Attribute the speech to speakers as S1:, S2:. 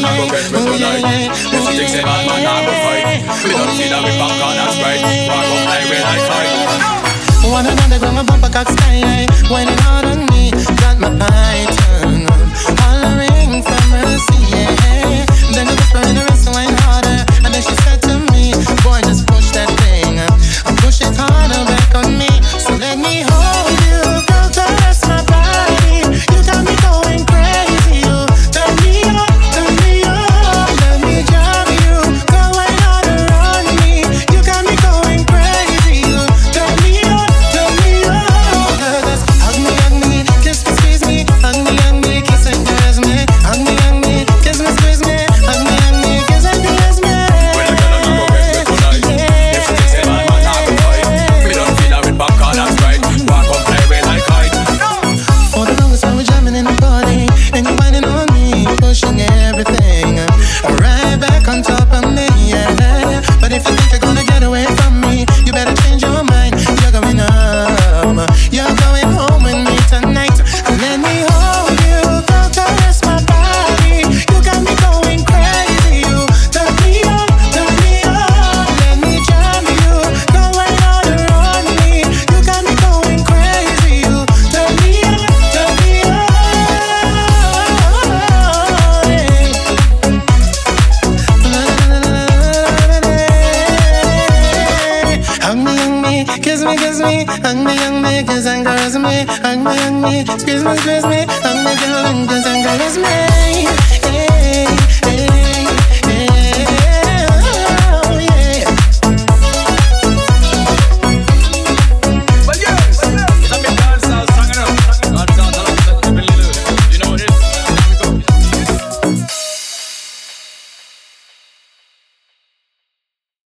S1: don't I go get me tonight. If she thinks a bad man,
S2: I go fight. Me don't see that we back on that sprite Walk up like we like fight?
S1: One another, go and cock sky Winding on squeeze me, hug me, hug me, kiss and caress me, hug me, hug me, squeeze me, squeeze me, hug me, girl, and kiss and caress me.